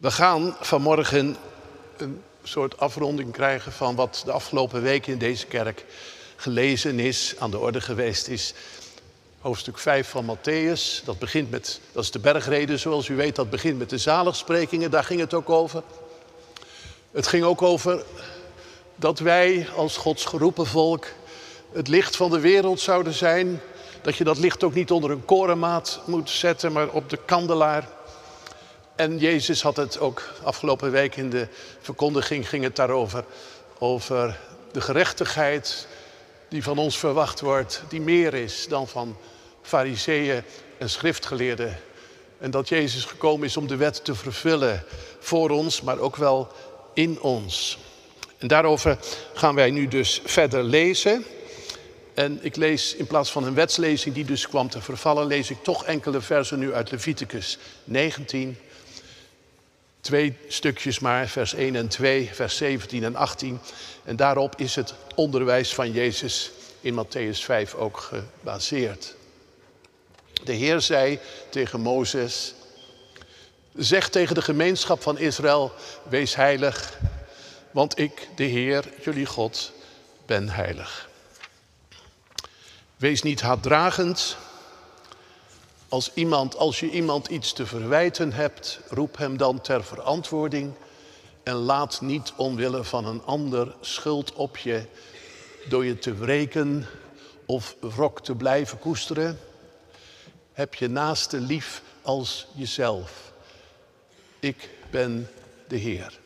We gaan vanmorgen een soort afronding krijgen van wat de afgelopen weken in deze kerk gelezen is, aan de orde geweest is. Hoofdstuk 5 van Matthäus, dat begint met, dat is de bergreden zoals u weet, dat begint met de zaligsprekingen, daar ging het ook over. Het ging ook over dat wij als Gods geroepen volk het licht van de wereld zouden zijn. Dat je dat licht ook niet onder een korenmaat moet zetten, maar op de kandelaar. En Jezus had het ook afgelopen week in de verkondiging ging het daarover. Over de gerechtigheid die van ons verwacht wordt, die meer is dan van fariseeën en schriftgeleerden. En dat Jezus gekomen is om de wet te vervullen voor ons, maar ook wel in ons. En daarover gaan wij nu dus verder lezen. En ik lees in plaats van een wetslezing die dus kwam te vervallen, lees ik toch enkele versen nu uit Leviticus 19. Twee stukjes maar, vers 1 en 2, vers 17 en 18. En daarop is het onderwijs van Jezus in Matthäus 5 ook gebaseerd. De Heer zei tegen Mozes, zeg tegen de gemeenschap van Israël, wees heilig, want ik, de Heer, jullie God, ben heilig. Wees niet haatdragend. Als, iemand, als je iemand iets te verwijten hebt, roep hem dan ter verantwoording en laat niet omwille van een ander schuld op je door je te wreken of wrok te blijven koesteren. Heb je naaste lief als jezelf. Ik ben de Heer.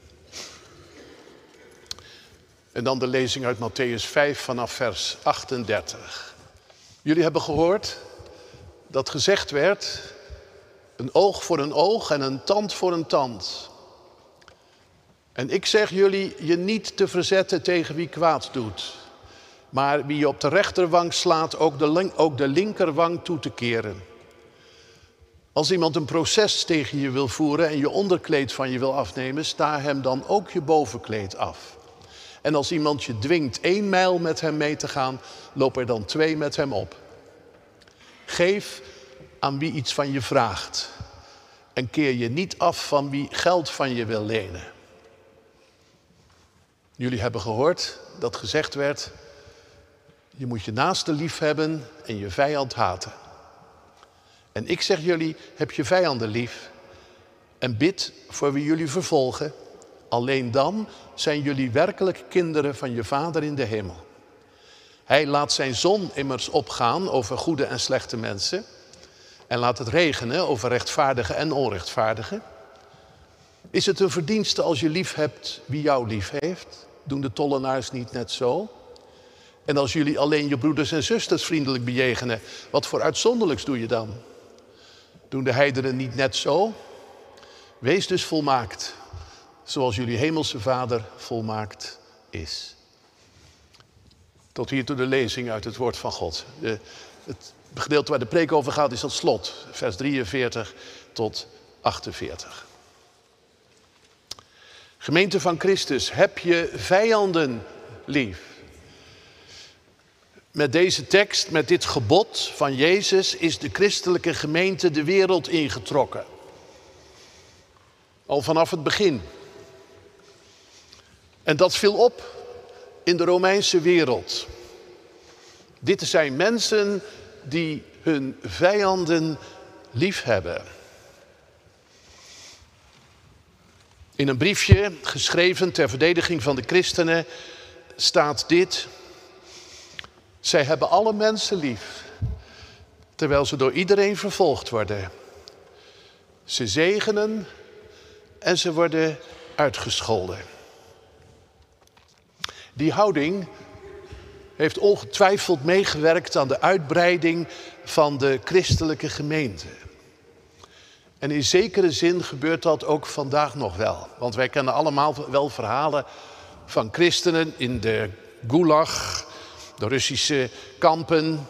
En dan de lezing uit Matthäus 5 vanaf vers 38. Jullie hebben gehoord dat gezegd werd, een oog voor een oog en een tand voor een tand. En ik zeg jullie je niet te verzetten tegen wie kwaad doet, maar wie je op de rechterwang slaat, ook de, ook de linkerwang toe te keren. Als iemand een proces tegen je wil voeren en je onderkleed van je wil afnemen, sta hem dan ook je bovenkleed af. En als iemand je dwingt één mijl met hem mee te gaan, loop er dan twee met hem op. Geef aan wie iets van je vraagt. En keer je niet af van wie geld van je wil lenen. Jullie hebben gehoord dat gezegd werd: je moet je naaste lief hebben en je vijand haten. En ik zeg jullie: heb je vijanden lief en bid voor wie jullie vervolgen. Alleen dan zijn jullie werkelijk kinderen van je Vader in de hemel. Hij laat zijn zon immers opgaan over goede en slechte mensen. En laat het regenen over rechtvaardigen en onrechtvaardigen. Is het een verdienste als je lief hebt wie jou lief heeft? Doen de tollenaars niet net zo? En als jullie alleen je broeders en zusters vriendelijk bejegenen, wat voor uitzonderlijks doe je dan? Doen de heidenen niet net zo? Wees dus volmaakt, zoals jullie hemelse Vader volmaakt is. Tot hier toe de lezing uit het woord van God. Het gedeelte waar de preek over gaat is dat slot, vers 43 tot 48. Gemeente van Christus, heb je vijanden lief? Met deze tekst, met dit gebod van Jezus, is de christelijke gemeente de wereld ingetrokken. Al vanaf het begin. En dat viel op in de Romeinse wereld. Dit zijn mensen die hun vijanden liefhebben. In een briefje geschreven ter verdediging van de christenen staat dit. Zij hebben alle mensen lief, terwijl ze door iedereen vervolgd worden. Ze zegenen en ze worden uitgescholden. Die houding heeft ongetwijfeld meegewerkt aan de uitbreiding van de christelijke gemeente. En in zekere zin gebeurt dat ook vandaag nog wel. Want wij kennen allemaal wel verhalen van christenen in de Gulag, de Russische kampen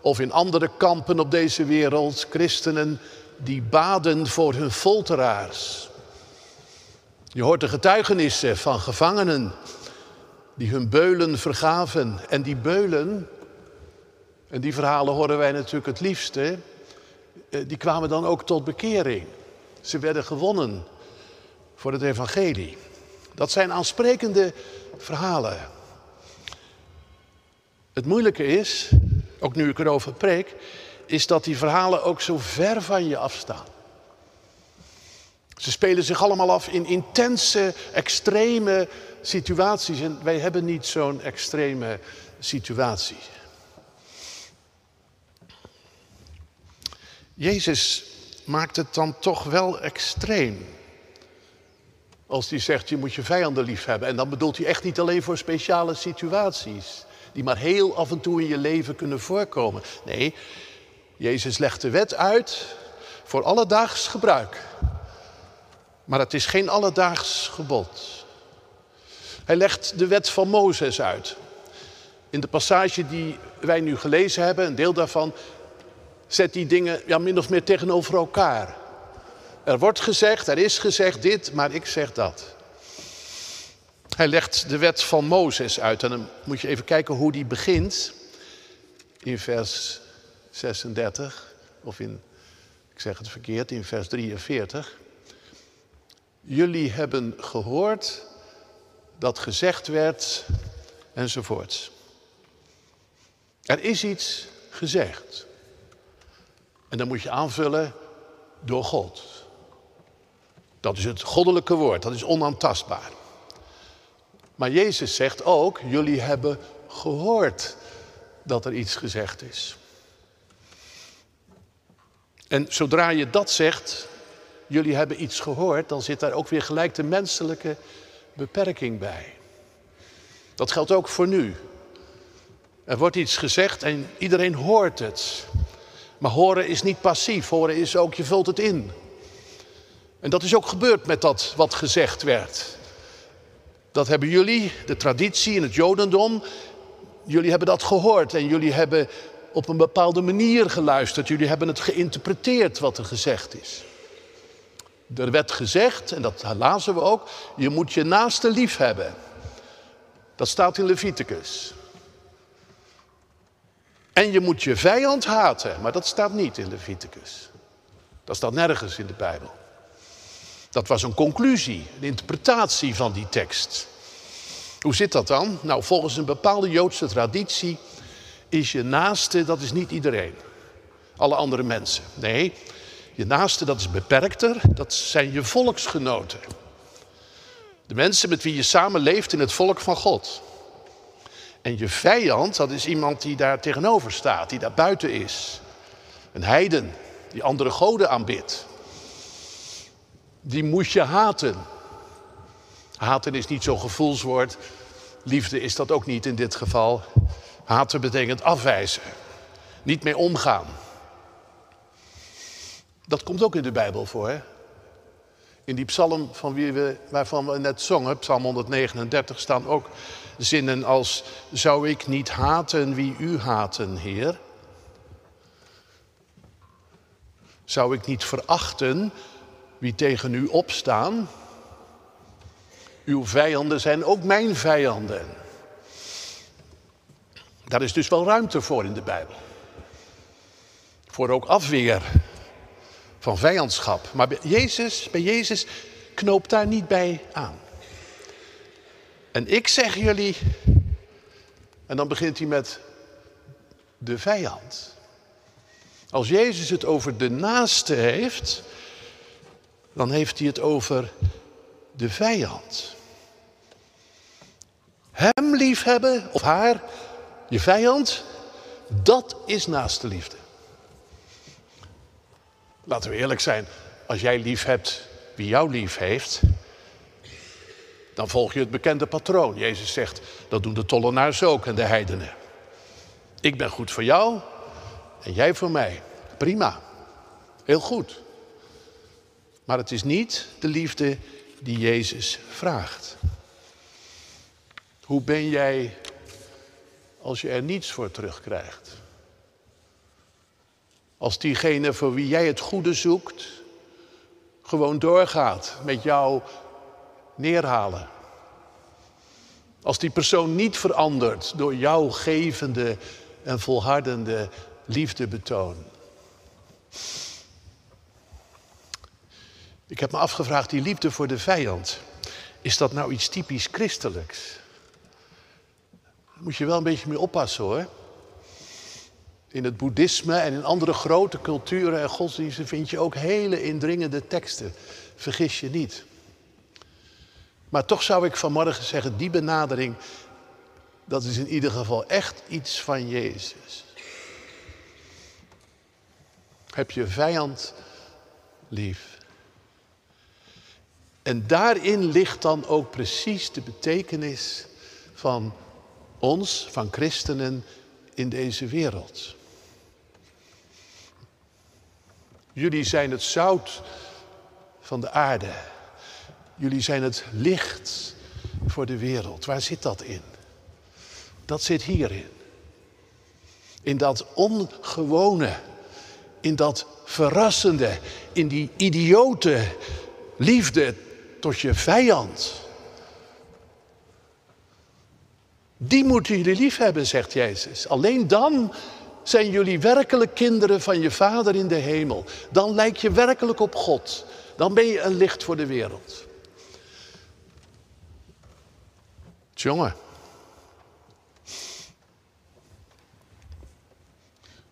of in andere kampen op deze wereld. Christenen die baden voor hun folteraars. Je hoort de getuigenissen van gevangenen die hun beulen vergaven. En die beulen, en die verhalen horen wij natuurlijk het liefste, eh, die kwamen dan ook tot bekering. Ze werden gewonnen voor het evangelie. Dat zijn aansprekende verhalen. Het moeilijke is, ook nu ik erover preek, is dat die verhalen ook zo ver van je afstaan. Ze spelen zich allemaal af in intense, extreme situaties en wij hebben niet zo'n extreme situatie. Jezus maakt het dan toch wel extreem. Als hij zegt, je moet je vijanden lief hebben. En dan bedoelt hij echt niet alleen voor speciale situaties. Die maar heel af en toe in je leven kunnen voorkomen. Nee, Jezus legt de wet uit voor alledaags gebruik. Maar het is geen alledaags gebod. Hij legt de wet van Mozes uit. In de passage die wij nu gelezen hebben, een deel daarvan, zet die dingen ja, min of meer tegenover elkaar. Er wordt gezegd, er is gezegd dit, maar ik zeg dat. Hij legt de wet van Mozes uit en dan moet je even kijken hoe die begint. In vers 36, of in, ik zeg het verkeerd, in vers 43. Jullie hebben gehoord dat gezegd werd enzovoorts. Er is iets gezegd. En dan moet je aanvullen door God. Dat is het goddelijke woord, dat is onaantastbaar. Maar Jezus zegt ook, jullie hebben gehoord dat er iets gezegd is. En zodra je dat zegt, jullie hebben iets gehoord, dan zit daar ook weer gelijk de menselijke beperking bij. Dat geldt ook voor nu. Er wordt iets gezegd en iedereen hoort het. Maar horen is niet passief, horen is ook, je vult het in. En dat is ook gebeurd met dat wat gezegd werd. Dat hebben jullie, de traditie in het Jodendom, jullie hebben dat gehoord en jullie hebben op een bepaalde manier geluisterd. Jullie hebben het geïnterpreteerd wat er gezegd is. Er werd gezegd, en dat lazen we ook, je moet je naaste lief hebben. Dat staat in Leviticus. En je moet je vijand haten, maar dat staat niet in Leviticus. Dat staat nergens in de Bijbel. Dat was een conclusie, een interpretatie van die tekst. Hoe zit dat dan? Nou, volgens een bepaalde Joodse traditie is je naaste, dat is niet iedereen. Alle andere mensen. Nee, je naaste, dat is beperkter, dat zijn je volksgenoten. De mensen met wie je samenleeft in het volk van God. En je vijand, dat is iemand die daar tegenover staat, die daar buiten is. Een heiden, die andere goden aanbidt. Die moet je haten. Haten is niet zo'n gevoelswoord. Liefde is dat ook niet in dit geval. Haten betekent afwijzen. Niet mee omgaan. Dat komt ook in de Bijbel voor. Hè? In die psalm van wie we, waarvan we net zongen, psalm 139, staan ook zinnen als... Zou ik niet haten wie u haten, Heer? Zou ik niet verachten wie tegen u opstaan? Uw vijanden zijn ook mijn vijanden. Daar is dus wel ruimte voor in de Bijbel. Voor ook afweer van vijandschap. Maar bij Jezus, bij Jezus knoopt daar niet bij aan. En ik zeg jullie, en dan begint hij met de vijand. Als Jezus het over de naaste heeft, dan heeft hij het over de vijand. Hem liefhebben of haar, je vijand, dat is naaste liefde. Laten we eerlijk zijn, als jij lief hebt wie jou lief heeft, dan volg je het bekende patroon. Jezus zegt, dat doen de tollenaars ook en de heidenen. Ik ben goed voor jou en jij voor mij. Prima, heel goed. Maar het is niet de liefde die Jezus vraagt. Hoe ben jij als je er niets voor terugkrijgt? Als diegene voor wie jij het goede zoekt, gewoon doorgaat met jou neerhalen. Als die persoon niet verandert door jouw gevende en volhardende liefdebetoon. Ik heb me afgevraagd, die liefde voor de vijand, is dat nou iets typisch christelijks? Daar moet je wel een beetje mee oppassen hoor. In het boeddhisme en in andere grote culturen en godsdiensten vind je ook hele indringende teksten. Vergis je niet. Maar toch zou ik vanmorgen zeggen, die benadering, dat is in ieder geval echt iets van Jezus. Heb je vijand lief. En daarin ligt dan ook precies de betekenis van ons, van christenen in deze wereld. Jullie zijn het zout van de aarde. Jullie zijn het licht voor de wereld. Waar zit dat in? Dat zit hierin. In dat ongewone, in dat verrassende, in die idiote liefde tot je vijand. Die moeten jullie lief hebben, zegt Jezus. Alleen dan zijn jullie werkelijk kinderen van je Vader in de hemel. Dan lijk je werkelijk op God. Dan ben je een licht voor de wereld. Jongen.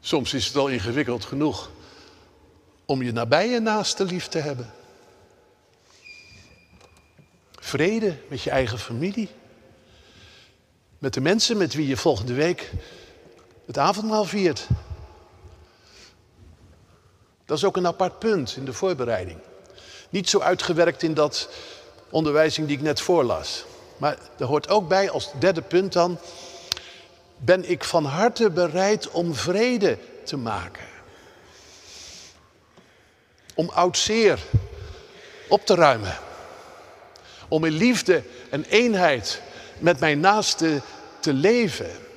Soms is het al ingewikkeld genoeg om je nabije naaste lief te hebben. Vrede met je eigen familie. Met de mensen met wie je volgende week het avondmaal viert. Dat is ook een apart punt in de voorbereiding. Niet zo uitgewerkt in dat onderwijzing die ik net voorlas. Maar er hoort ook bij als derde punt dan. Ben ik van harte bereid om vrede te maken? Om oud zeer op te ruimen. Om in liefde en eenheid met mijn naaste te leven.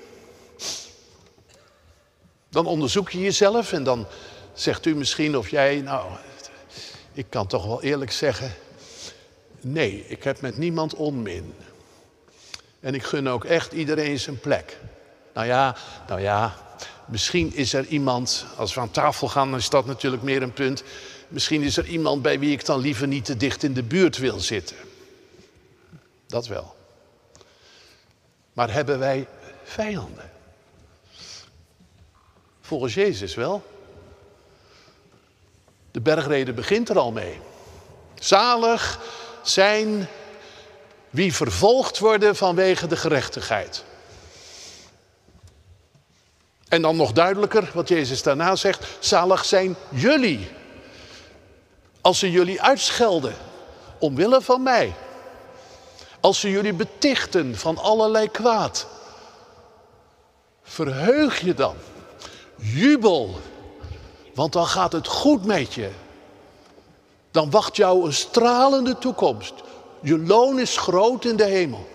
Dan onderzoek je jezelf en dan zegt u misschien of jij, nou, ik kan toch wel eerlijk zeggen, nee, ik heb met niemand onmin. En ik gun ook echt iedereen zijn plek. Nou ja, nou ja, misschien is er iemand, als we aan tafel gaan, dan is dat natuurlijk meer een punt. Misschien is er iemand bij wie ik dan liever niet te dicht in de buurt wil zitten. Dat wel. Maar hebben wij vijanden? Volgens Jezus wel. De bergreden begint er al mee. Zalig zijn wie vervolgd worden vanwege de gerechtigheid. En dan nog duidelijker wat Jezus daarna zegt: zalig zijn jullie. Als ze jullie uitschelden omwille van mij. Als ze jullie betichten van allerlei kwaad. Verheug je dan. Jubel. Want dan gaat het goed met je. Dan wacht jou een stralende toekomst. Je loon is groot in de hemel.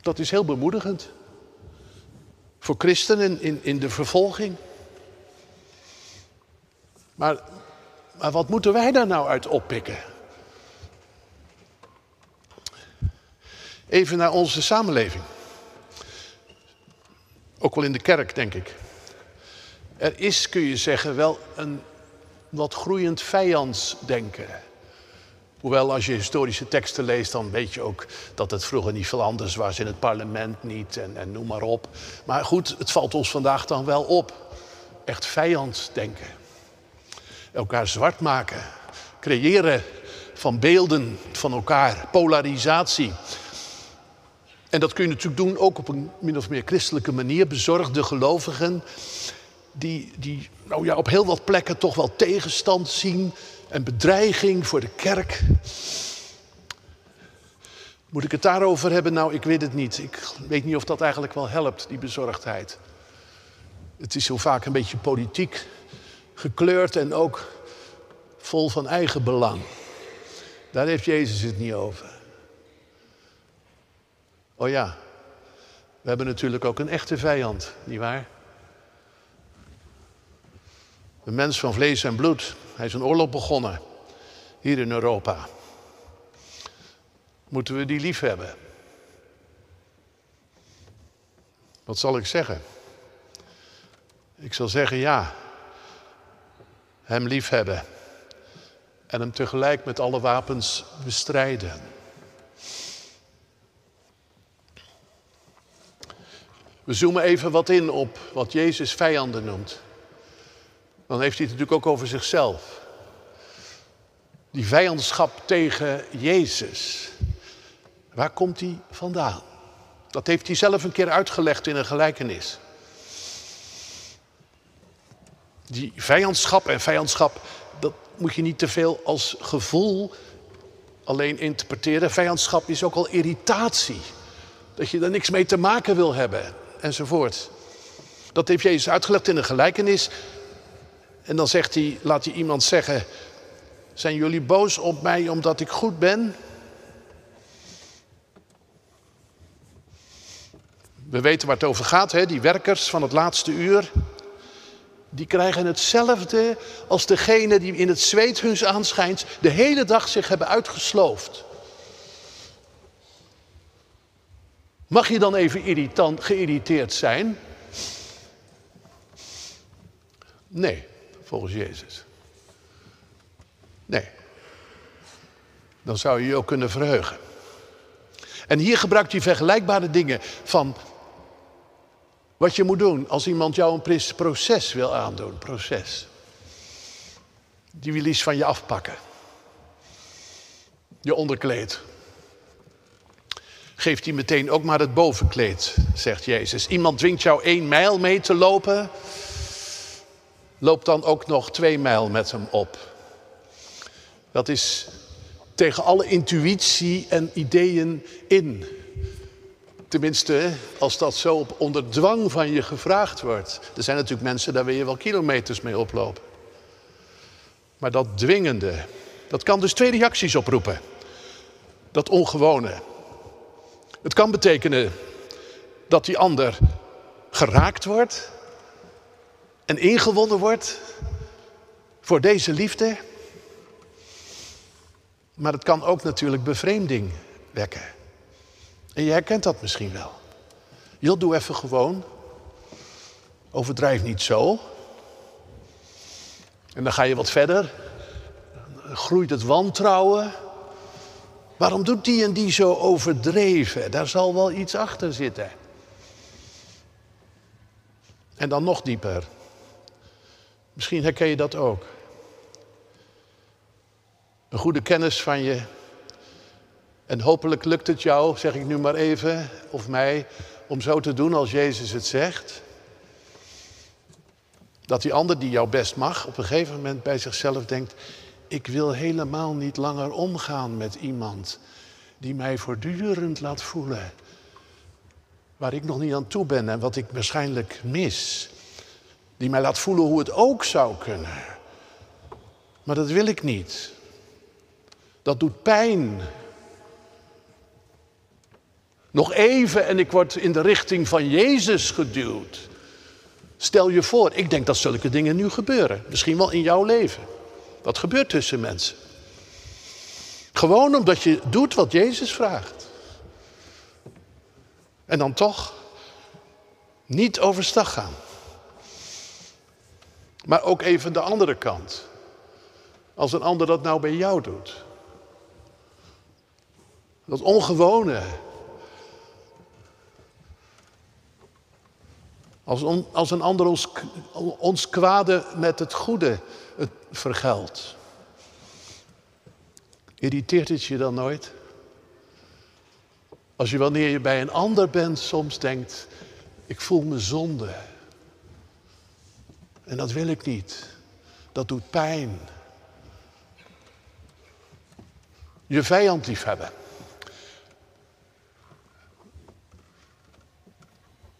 Dat is heel bemoedigend. Voor christenen in, in de vervolging. Maar, maar wat moeten wij daar nou uit oppikken? Even naar onze samenleving. Ook wel in de kerk, denk ik. Er is, kun je zeggen, wel een wat groeiend vijandsdenken. Hoewel als je historische teksten leest, dan weet je ook dat het vroeger niet veel anders was. In het parlement niet en, en noem maar op. Maar goed, het valt ons vandaag dan wel op. Echt vijandsdenken. Elkaar zwart maken. Creëren van beelden van elkaar. Polarisatie. En dat kun je natuurlijk doen ook op een min of meer christelijke manier. Bezorgde gelovigen die, die nou ja, op heel wat plekken toch wel tegenstand zien en bedreiging voor de kerk. Moet ik het daarover hebben? Nou, ik weet het niet. Ik weet niet of dat eigenlijk wel helpt, die bezorgdheid. Het is zo vaak een beetje politiek gekleurd en ook vol van eigen belang. Daar heeft Jezus het niet over. Oh ja, we hebben natuurlijk ook een echte vijand, nietwaar? Een mens van vlees en bloed. Hij is een oorlog begonnen. Hier in Europa. Moeten we die lief hebben? Wat zal ik zeggen? Ik zal zeggen ja. Hem liefhebben en Hem tegelijk met alle wapens bestrijden. We zoomen even wat in op wat Jezus vijanden noemt. Dan heeft hij het natuurlijk ook over zichzelf. Die vijandschap tegen Jezus. Waar komt die vandaan? Dat heeft hij zelf een keer uitgelegd in een gelijkenis. Die vijandschap en vijandschap, dat moet je niet te veel als gevoel alleen interpreteren. Vijandschap is ook al irritatie. Dat je er niks mee te maken wil hebben, Dat heeft Jezus uitgelegd in een gelijkenis. En dan zegt hij, laat hij iemand zeggen: Zijn jullie boos op mij omdat ik goed ben? We weten waar het over gaat, hè? die werkers van het laatste uur. Die krijgen hetzelfde als degene die in het zweet huns aanschijnt de hele dag zich hebben uitgesloofd. Mag je dan even irritant, geïrriteerd zijn? Nee, volgens Jezus. Nee. Dan zou je je ook kunnen verheugen. En hier gebruikt hij vergelijkbare dingen van wat je moet doen als iemand jou een proces wil aandoen. Proces. Die wil iets van je afpakken. Je onderkleed. Geeft hij meteen ook maar het bovenkleed, zegt Jezus. Iemand dwingt jou één mijl mee te lopen. Loop dan ook nog twee mijl met hem op. Dat is tegen alle intuïtie en ideeën in. Tenminste, als dat zo op onder dwang van je gevraagd wordt. Er zijn natuurlijk mensen, daar wil je wel kilometers mee oplopen. Maar dat dwingende, dat kan dus twee reacties oproepen. Dat ongewone. Het kan betekenen dat die ander geraakt wordt en ingewonnen wordt voor deze liefde. Maar het kan ook natuurlijk bevreemding wekken. En je herkent dat misschien wel. Joh, doe even gewoon. Overdrijf niet zo. En dan ga je wat verder. Groeit het wantrouwen. Waarom doet die en die zo overdreven? Daar zal wel iets achter zitten. En dan nog dieper. Misschien herken je dat ook. Een goede kennis van je en hopelijk lukt het jou, zeg ik nu maar even, of mij, om zo te doen als Jezus het zegt. Dat die ander die jou best mag, op een gegeven moment bij zichzelf denkt: Ik wil helemaal niet langer omgaan met iemand die mij voortdurend laat voelen waar ik nog niet aan toe ben en wat ik waarschijnlijk mis. Die mij laat voelen hoe het ook zou kunnen. Maar dat wil ik niet. Dat doet pijn. Nog even en ik word in de richting van Jezus geduwd. Stel je voor, ik denk dat zulke dingen nu gebeuren. Misschien wel in jouw leven. Dat gebeurt tussen mensen. Gewoon omdat je doet wat Jezus vraagt. En dan toch niet overstag gaan. Maar ook even de andere kant. Als een ander dat nou bij jou doet. Dat ongewone, Als, als een ander ons, ons kwade met het goede het vergeldt. Irriteert het je dan nooit? Als je wanneer je bij een ander bent soms denkt, ik voel me zonde. En dat wil ik niet. Dat doet pijn. Je vijand liefhebben.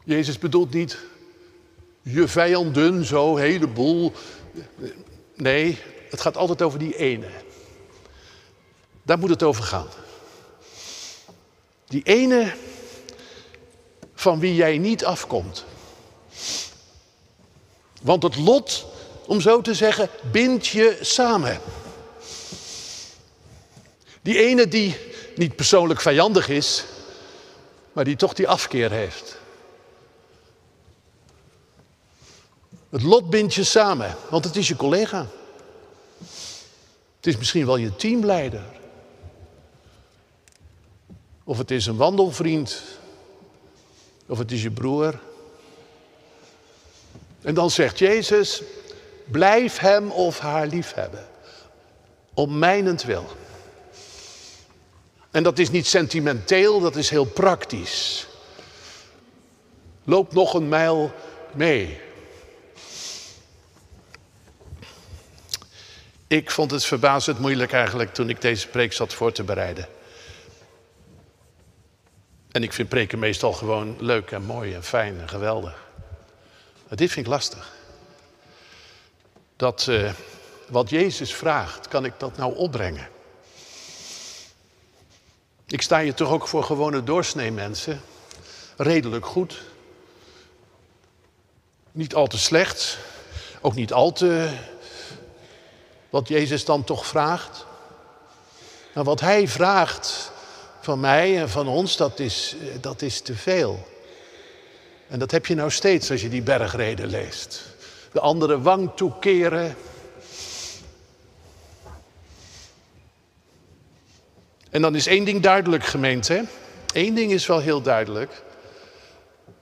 Jezus bedoelt niet je vijanden, zo, heleboel. Nee, het gaat altijd over die ene. Daar moet het over gaan. Die ene van wie jij niet afkomt. Want het lot, om zo te zeggen, bindt je samen. Die ene die niet persoonlijk vijandig is, maar die toch die afkeer heeft. Het lot bindt je samen, want het is je collega. Het is misschien wel je teamleider. Of het is een wandelvriend. Of het is je broer. En dan zegt Jezus, blijf hem of haar liefhebben. Om mijnentwil. En dat is niet sentimenteel, dat is heel praktisch. Loop nog een mijl mee. Ik vond het verbazend moeilijk eigenlijk toen ik deze preek zat voor te bereiden. En ik vind preken meestal gewoon leuk en mooi en fijn en geweldig. Maar dit vind ik lastig. Dat uh, wat Jezus vraagt, kan ik dat nou opbrengen? Ik sta hier toch ook voor gewone doorsnee mensen. Redelijk goed. Niet al te slecht. Ook niet al te. Wat Jezus dan toch vraagt. Maar wat Hij vraagt van mij en van ons, dat is, dat is te veel. En dat heb je nou steeds als je die bergreden leest. De andere wang toekeren. En dan is één ding duidelijk, gemeente. Eén ding is wel heel duidelijk.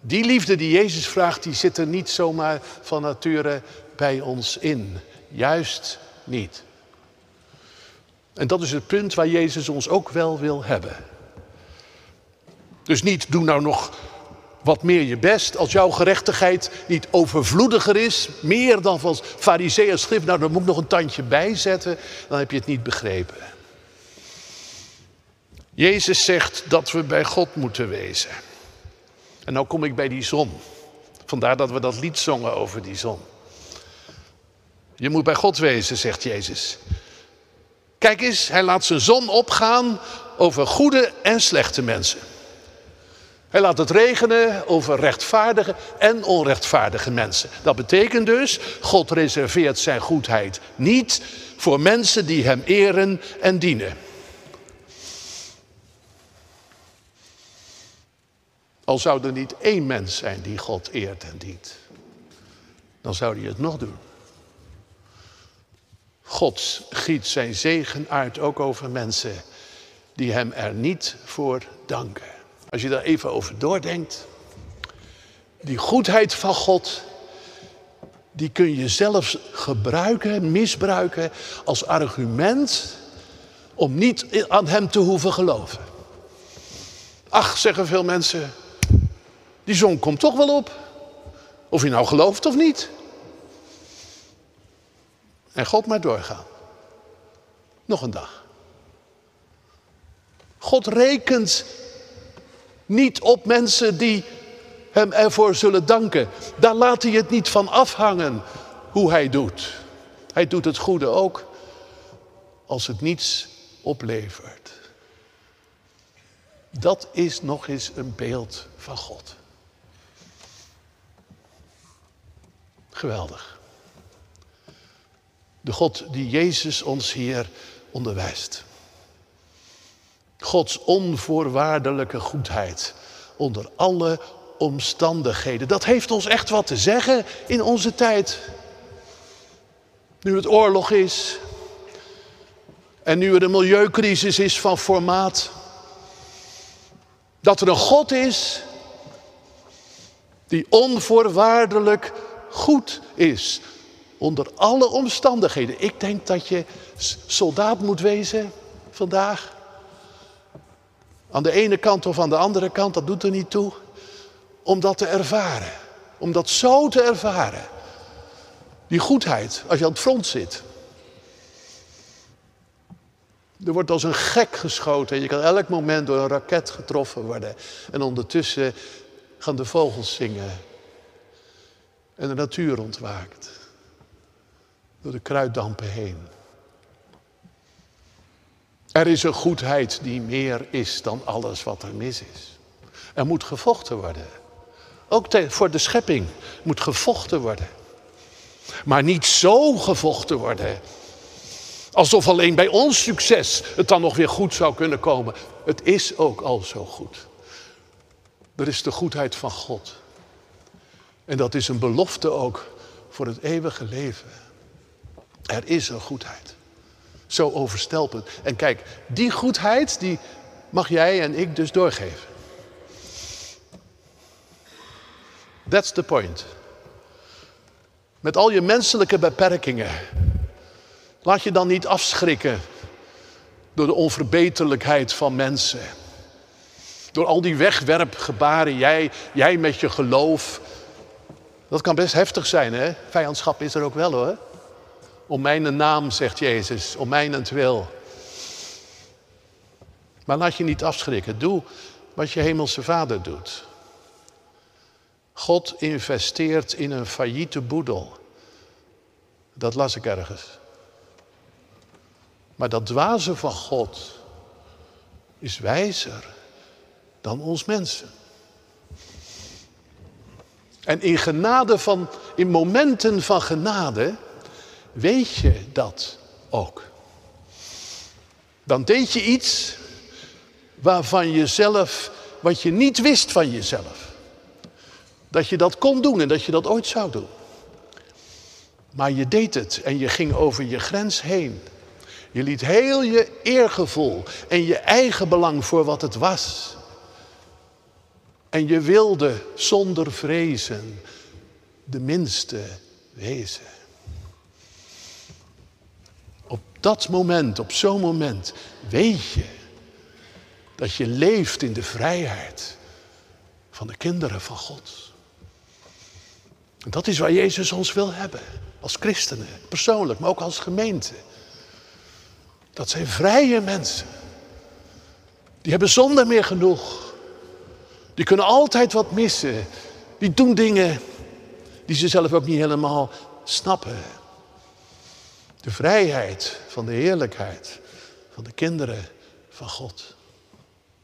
Die liefde die Jezus vraagt, die zit er niet zomaar van nature bij ons in. Juist niet. En dat is het punt waar Jezus ons ook wel wil hebben. Dus niet doe nou nog wat meer je best. Als jouw gerechtigheid niet overvloediger is, meer dan van fariseeën schrift, nou dan moet ik nog een tandje bijzetten, dan heb je het niet begrepen. Jezus zegt dat we bij God moeten wezen. En nou kom ik bij die zon. Vandaar dat we dat lied zongen over die zon. Je moet bij God wezen, zegt Jezus. Kijk eens, hij laat zijn zon opgaan over goede en slechte mensen. Hij laat het regenen over rechtvaardige en onrechtvaardige mensen. Dat betekent dus, God reserveert zijn goedheid niet voor mensen die hem eren en dienen. Al zou er niet één mens zijn die God eert en dient, dan zou hij het nog doen. God giet zijn zegen uit ook over mensen die hem er niet voor danken. Als je daar even over doordenkt, die goedheid van God, die kun je zelfs gebruiken, misbruiken als argument om niet aan Hem te hoeven geloven. Ach, zeggen veel mensen, die zon komt toch wel op. Of je nou gelooft of niet. En God maar doorgaan. Nog een dag. God rekent niet op mensen die hem ervoor zullen danken. Daar laat hij het niet van afhangen hoe hij doet. Hij doet het goede ook als het niets oplevert. Dat is nog eens een beeld van God. Geweldig. De God die Jezus ons hier onderwijst. Gods onvoorwaardelijke goedheid onder alle omstandigheden. Dat heeft ons echt wat te zeggen in onze tijd. Nu het oorlog is en nu er een milieucrisis is van formaat. Dat er een God is die onvoorwaardelijk goed is onder alle omstandigheden. Ik denk dat je soldaat moet wezen vandaag. Aan de ene kant of aan de andere kant, dat doet er niet toe. Om dat te ervaren. Om dat zo te ervaren. Die goedheid, als je aan het front zit. Er wordt als een gek geschoten. Je kan elk moment door een raket getroffen worden. En ondertussen gaan de vogels zingen. En de natuur ontwaakt. Door de kruiddampen heen. Er is een goedheid die meer is dan alles wat er mis is. Er moet gevochten worden. Ook voor de schepping moet gevochten worden. Maar niet zo gevochten worden. Alsof alleen bij ons succes het dan nog weer goed zou kunnen komen. Het is ook al zo goed. Er is de goedheid van God. En dat is een belofte ook voor het eeuwige leven. Er is een goedheid. Zo overstelpend. En kijk, die goedheid die mag jij en ik dus doorgeven. That's the point. Met al je menselijke beperkingen. Laat je dan niet afschrikken door de onverbeterlijkheid van mensen. Door al die wegwerpgebaren, jij, jij met je geloof. Dat kan best heftig zijn, hè? Vijandschap is er ook wel, hoor. Om mijn naam, zegt Jezus, om mijnentwil. Maar laat je niet afschrikken. Doe wat je hemelse vader doet. God investeert in een failliete boedel. Dat las ik ergens. Maar dat dwaze van God is wijzer dan ons mensen. En in genade van, in momenten van genade, weet je dat ook. Dan deed je iets waarvan je zelf, wat je niet wist van jezelf. Dat je dat kon doen en dat je dat ooit zou doen. Maar je deed het en je ging over je grens heen. Je liet heel je eergevoel en je eigen belang voor wat het was. En je wilde zonder vrezen de minste wezen. Op dat moment, op zo'n moment, weet je dat je leeft in de vrijheid van de kinderen van God. Dat is waar Jezus ons wil hebben, als christenen, persoonlijk, maar ook als gemeente. Dat zijn vrije mensen. Die hebben zonder meer genoeg. Die kunnen altijd wat missen. Die doen dingen die ze zelf ook niet helemaal snappen. De vrijheid van de heerlijkheid van de kinderen van God.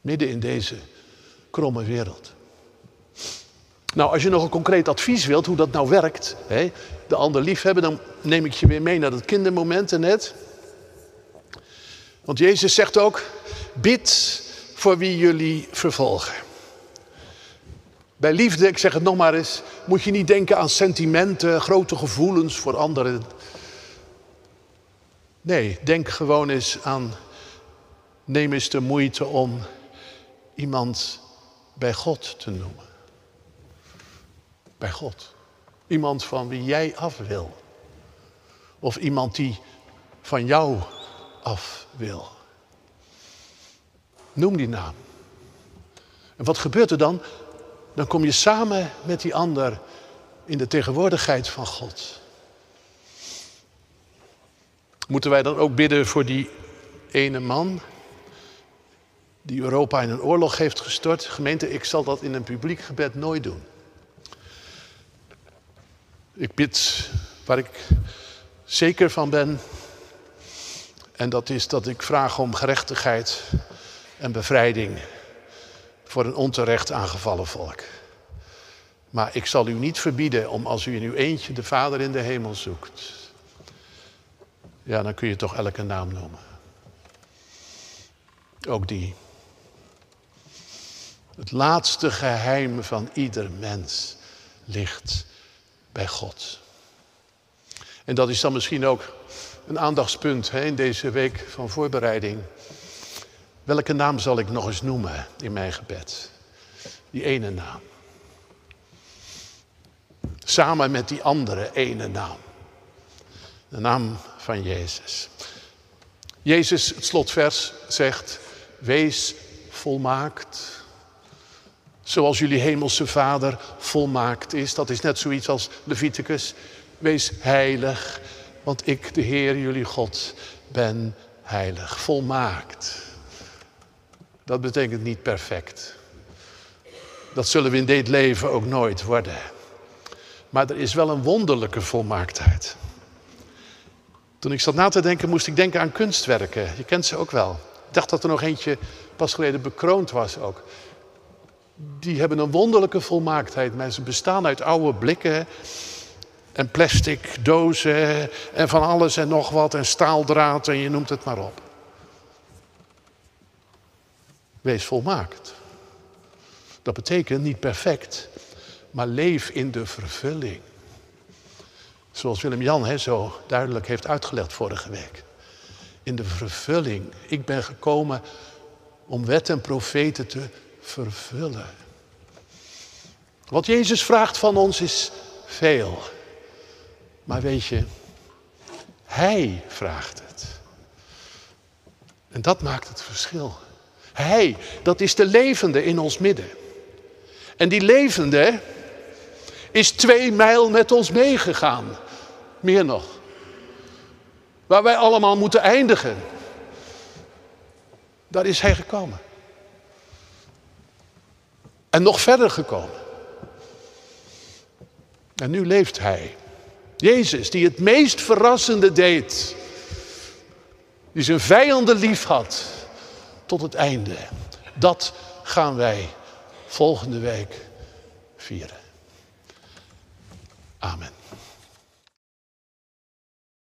Midden in deze kromme wereld. Nou, als je nog een concreet advies wilt hoe dat nou werkt, hè, de ander liefhebben, dan neem ik je weer mee naar dat kindermoment net. Want Jezus zegt ook, bid voor wie jullie vervolgen. Bij liefde, ik zeg het nog maar eens, moet je niet denken aan sentimenten, grote gevoelens voor anderen. Nee, denk gewoon eens aan, neem eens de moeite om iemand bij God te noemen. Bij God. Iemand van wie jij af wil. Of iemand die van jou af wil. Noem die naam. En wat gebeurt er dan? Dan kom je samen met die ander in de tegenwoordigheid van God. Moeten wij dan ook bidden voor die ene man die Europa in een oorlog heeft gestort? Gemeente, ik zal dat in een publiek gebed nooit doen. Ik bid waar ik zeker van ben en dat is dat ik vraag om gerechtigheid en bevrijding voor een onterecht aangevallen volk. Maar ik zal u niet verbieden om als u in uw eentje de Vader in de hemel zoekt. Ja, dan kun je toch elke naam noemen. Ook die. Het laatste geheim van ieder mens ligt bij God. En dat is dan misschien ook een aandachtspunt hè, in deze week van voorbereiding. Welke naam zal ik nog eens noemen in mijn gebed? Die ene naam. Samen met die andere ene naam. De naam van Jezus. Jezus, het slotvers, zegt: Wees volmaakt. Zoals jullie hemelse Vader volmaakt is. Dat is net zoiets als Leviticus. Wees heilig, want ik, de Heer, jullie God, ben heilig, volmaakt. Dat betekent niet perfect. Dat zullen we in dit leven ook nooit worden. Maar er is wel een wonderlijke volmaaktheid. Toen ik zat na te denken, moest ik denken aan kunstwerken. Je kent ze ook wel. Ik dacht dat er nog eentje pas geleden bekroond was ook. Die hebben een wonderlijke volmaaktheid. Mensen bestaan uit oude blikken en plastic dozen en van alles en nog wat en staaldraad en je noemt het maar op. Wees volmaakt. Dat betekent niet perfect, maar leef in de vervulling. Zoals Willem-Jan zo duidelijk heeft uitgelegd vorige week. in de vervulling. Ik ben gekomen om wet en profeten te vervullen. Wat Jezus vraagt van ons is veel. Maar weet je, Hij vraagt het. En dat maakt het verschil. Hij, dat is de levende in ons midden. En die levende is twee mijl met ons meegegaan. Meer nog. Waar wij allemaal moeten eindigen. Daar is hij gekomen. En nog verder gekomen. En nu leeft hij. Jezus, die het meest verrassende deed. Die zijn vijanden lief had. Tot het einde. Dat gaan wij volgende week vieren. Amen.